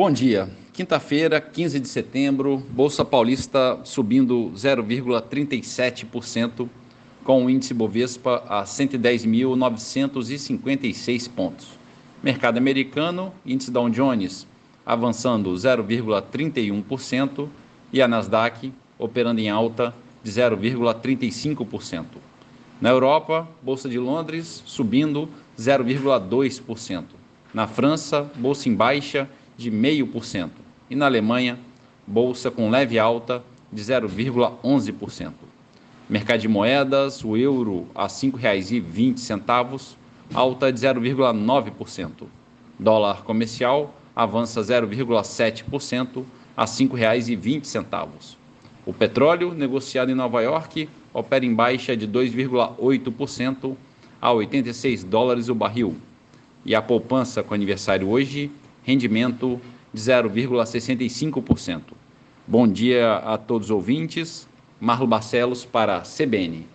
Bom dia. Quinta-feira, 15 de setembro, Bolsa Paulista subindo 0,37%, com o índice Bovespa a 110.956 pontos. Mercado americano, índice Dow Jones avançando 0,31% e a Nasdaq operando em alta de 0,35%. Na Europa, Bolsa de Londres subindo 0,2%. Na França, bolsa em baixa de 0,5%. E na Alemanha, bolsa com leve alta de 0,11%. Mercado de moedas, o euro a R$ 5,20, alta de 0,9%. Dólar comercial avança 0,7% a R$ 5,20. O petróleo negociado em Nova York opera em baixa de 2,8% a 86 dólares o barril. E a poupança com aniversário hoje, rendimento de 0,65%. Bom dia a todos os ouvintes. Marlo Barcelos para CBN.